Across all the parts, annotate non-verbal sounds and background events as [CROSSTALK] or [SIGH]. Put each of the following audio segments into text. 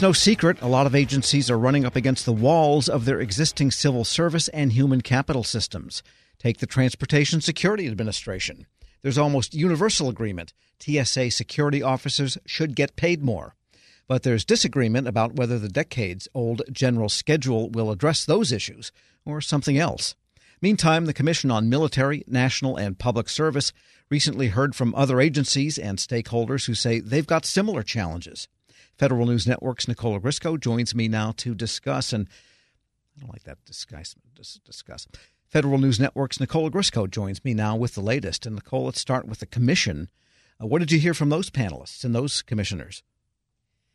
It's no secret a lot of agencies are running up against the walls of their existing civil service and human capital systems. Take the Transportation Security Administration. There's almost universal agreement TSA security officers should get paid more. But there's disagreement about whether the decades old general schedule will address those issues or something else. Meantime, the Commission on Military, National, and Public Service recently heard from other agencies and stakeholders who say they've got similar challenges. Federal News Network's Nicole Ogrysko joins me now to discuss, and I don't like that discuss. discuss. Federal News Network's Nicole Ogrysko joins me now with the latest. And Nicole, let's start with the commission. Uh, what did you hear from those panelists and those commissioners?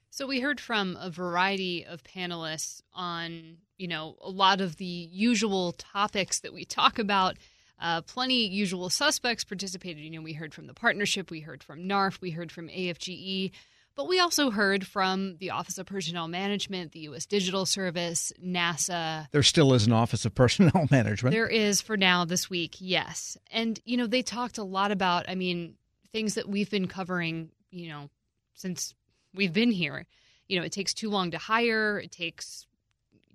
So we heard from a variety of panelists on, you know, a lot of the usual topics that we talk about. Uh, plenty usual suspects participated. You know, we heard from the partnership, we heard from NARFE, we heard from AFGE. But we also heard from the Office of Personnel Management, the U.S. Digital Service, NASA. There still is an Office of Personnel [LAUGHS] Management. There is for now this week, yes. And, you know, they talked a lot about, I mean, things that we've been covering, you know, since we've been here. You know, it takes too long to hire, it takes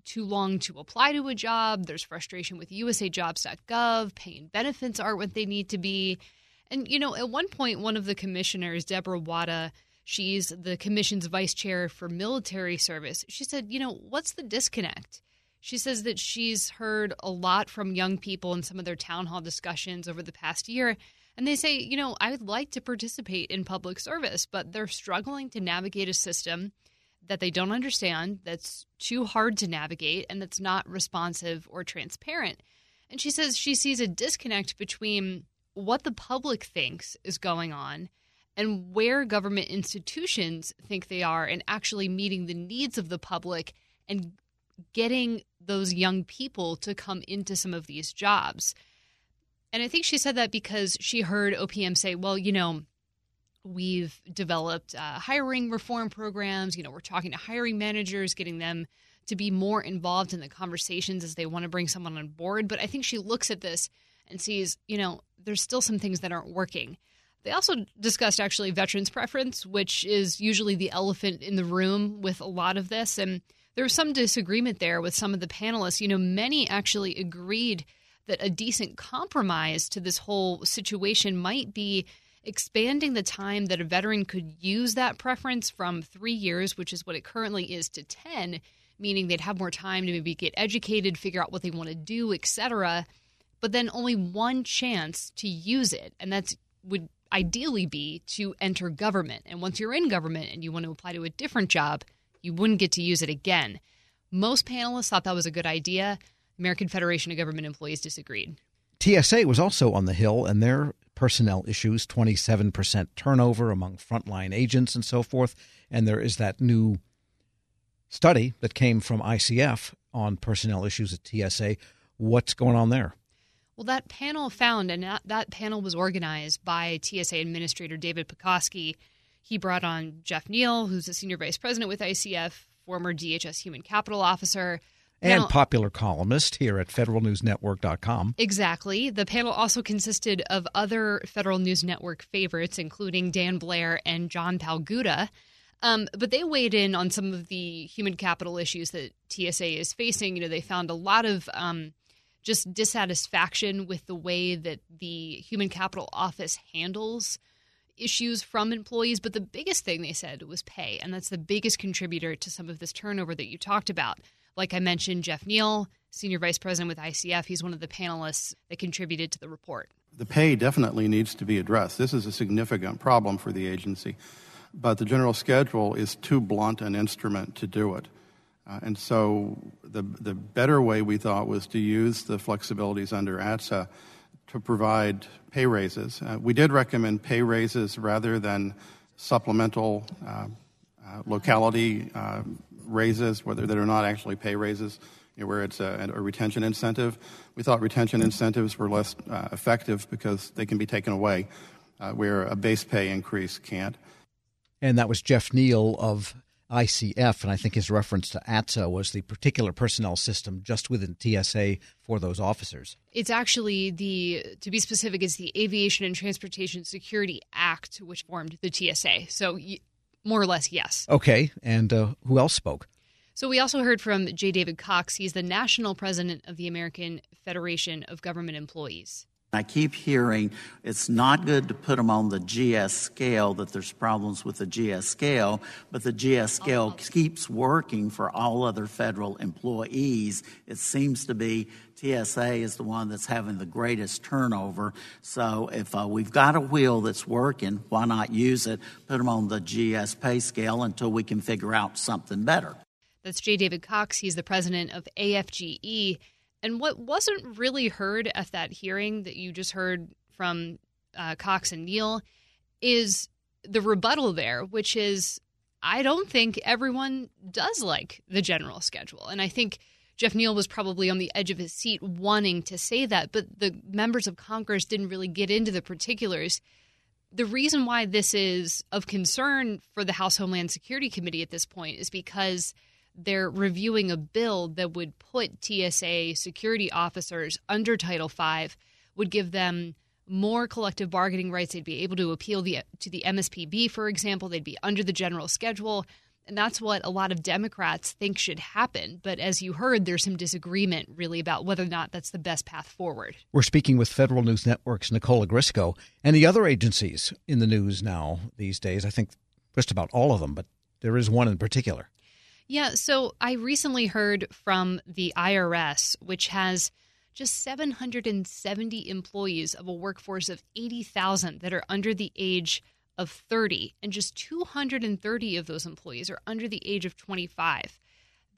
too long to apply to a job. There's frustration with usajobs.gov, pay and benefits aren't what they need to be. And, you know, at one point, one of the commissioners, Debra Wada, She's the commission's vice chair for military service. She said, you know, what's the disconnect? She says that she's heard a lot from young people in some of their town hall discussions over the past year. And they say, you know, I would like to participate in public service, but they're struggling to navigate a system that they don't understand, that's too hard to navigate, and that's not responsive or transparent. And she says she sees a disconnect between what the public thinks is going on and where government institutions think they are and actually meeting the needs of the public and getting those young people to come into some of these jobs. And I think she said that because she heard OPM say, well, you know, we've developed uh, hiring reform programs. You know, we're talking to hiring managers, getting them to be more involved in the conversations as they want to bring someone on board. But I think she looks at this and sees, you know, there's still some things that aren't working. They also discussed actually veterans preference, which is usually the elephant in the room with a lot of this. And there was some disagreement there with some of the panelists. You know, many actually agreed that a decent compromise to this whole situation might be expanding the time that a veteran could use that preference from three years, which is what it currently is, to 10, meaning they'd have more time to maybe get educated, figure out what they want to do, etc. But then only one chance to use it. And that's would ideally be to enter government. And once you're in government and you want to apply to a different job, you wouldn't get to use it again. Most panelists thought that was a good idea. American Federation of Government Employees disagreed. TSA was also on the Hill, and their personnel issues 27% turnover among frontline agents and so forth. And there is that new study that came from ICF on personnel issues at TSA. What's going on there? Well, that panel found, and that, panel was organized by TSA Administrator David Pekoske. He brought on Jeff Neal, who's a senior vice president with ICF, former DHS human capital officer. And popular columnist here at federalnewsnetwork.com. Exactly. The panel also consisted of other Federal News Network favorites, including Dan Blair and John Palguta. Um, but they weighed in on some of the human capital issues that TSA is facing. You know, they found a lot of um, just dissatisfaction with the way that the human capital office handles issues from employees. But the biggest thing they said was pay. And that's the biggest contributor to some of this turnover that you talked about. Like I mentioned, Jeff Neal, Senior Vice President with ICF, he's one of the panelists that contributed to the report. The pay definitely needs to be addressed. This is a significant problem for the agency. But the general schedule is too blunt an instrument to do it. Uh, and so the, the better way we thought was to use the flexibilities under ATSA to provide pay raises. Uh, we did recommend pay raises rather than supplemental uh, uh locality uh, raises, whether that are not actually pay raises, you know, where it's a, a, retention incentive. We thought retention incentives were less uh, effective because they can be taken away, where a base pay increase can't. And that was Jeff Neal of ICF, and I think his reference to ATSA was the particular personnel system just within TSA for those officers. It's actually the, to be specific, it's the Aviation and Transportation Security Act, which formed the TSA. So more or less yes. Okay. And uh, who else spoke? So we also heard from J. David Cox. He's the national president of the American Federation of Government Employees. I keep hearing it's not good to put them on the GS scale, that there's problems with the GS scale, but the GS scale keeps working for all other federal employees. It seems to be TSA is the one that's having the greatest turnover. So if uh, we've got a wheel that's working, why not use it? Put them on the GS pay scale until we can figure out something better. That's J. David Cox. He's the president of AFGE. And what wasn't really heard at that hearing that you just heard from uh, Cox and Neal is the rebuttal there, which is I don't think everyone does like the general schedule. And I think Jeff Neal was probably on the edge of his seat wanting to say that, but the members of Congress didn't really get into the particulars. The reason why this is of concern for the House Homeland Security Committee at this point is because – they're reviewing a bill that would put TSA security officers under Title V, would give them more collective bargaining rights. They'd be able to appeal the, to the MSPB, for example. They'd be under the general schedule. And that's what a lot of Democrats think should happen. But as you heard, there's some disagreement really about whether or not that's the best path forward. We're speaking with Federal News Network's Nicole Ogrysko and the other agencies in the news now these days. I think just about all of them, but there is one in particular. Yeah, so I recently heard from the IRS, which has just 770 employees of a workforce of 80,000 that are under the age of 30, and just 230 of those employees are under the age of 25.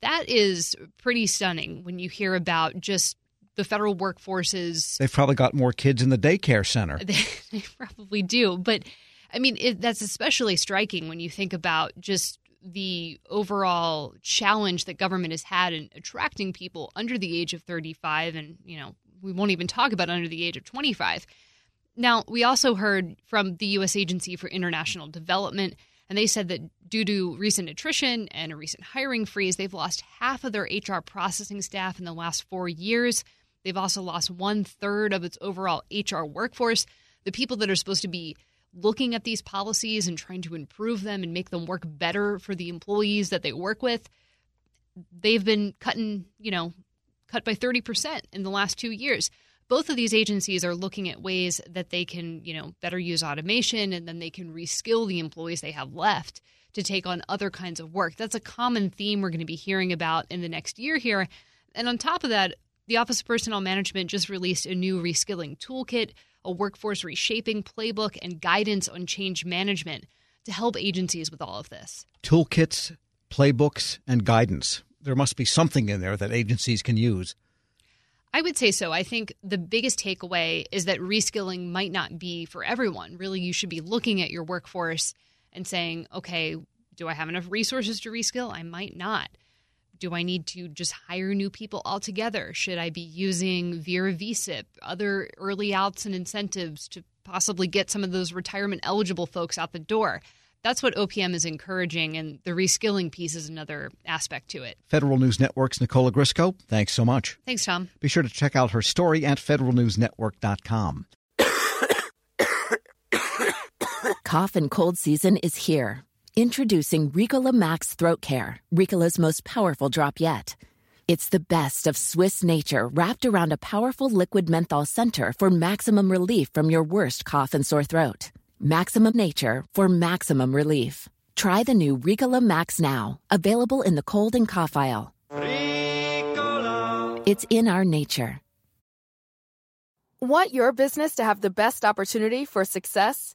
That is pretty stunning when you hear about just the federal workforces. They've probably got more kids in the daycare center. They, [LAUGHS] they probably do. But I mean, it, that's especially striking when you think about just the overall challenge that government has had in attracting people under the age of 35 and you know we won't even talk about under the age of 25 now we also heard from the US agency for international development and they said that due to recent attrition and a recent hiring freeze they've lost half of their hr processing staff in the last four years. They've also lost one third of its overall hr workforce. The people that are supposed to be looking at these policies and trying to improve them and make them work better for the employees that they work with, they've been cutting, you know, cut by 30% in the last two years. Both of these agencies are looking at ways that they can, you know, better use automation and then they can reskill the employees they have left to take on other kinds of work. That's a common theme we're going to be hearing about in the next year here. And on top of that, the Office of Personnel Management just released a new reskilling toolkit a workforce reshaping playbook, and guidance on change management to help agencies with all of this. Toolkits, playbooks, and guidance. There must be something in there that agencies can use. I would say so. I think the biggest takeaway is that reskilling might not be for everyone. Really, you should be looking at your workforce and saying, okay, do I have enough resources to reskill? I might not. Do I need to just hire new people altogether? Should I be using Vera VSIP, other early outs and incentives to possibly get some of those retirement eligible folks out the door? That's what OPM is encouraging, and the reskilling piece is another aspect to it. Federal News Network's Nicole Ogrysko, thanks so much. Thanks, Tom. Be sure to check out her story at federalnewsnetwork.com. [COUGHS] Cough and cold season is here. Introducing Ricola Max Throat Care, Ricola's most powerful drop yet. It's the best of Swiss nature wrapped around a powerful liquid menthol center for maximum relief from your worst cough and sore throat. Maximum nature for maximum relief. Try the new Ricola Max now, available in the cold and cough aisle. Ricola. It's in our nature. Want your business to have the best opportunity for success?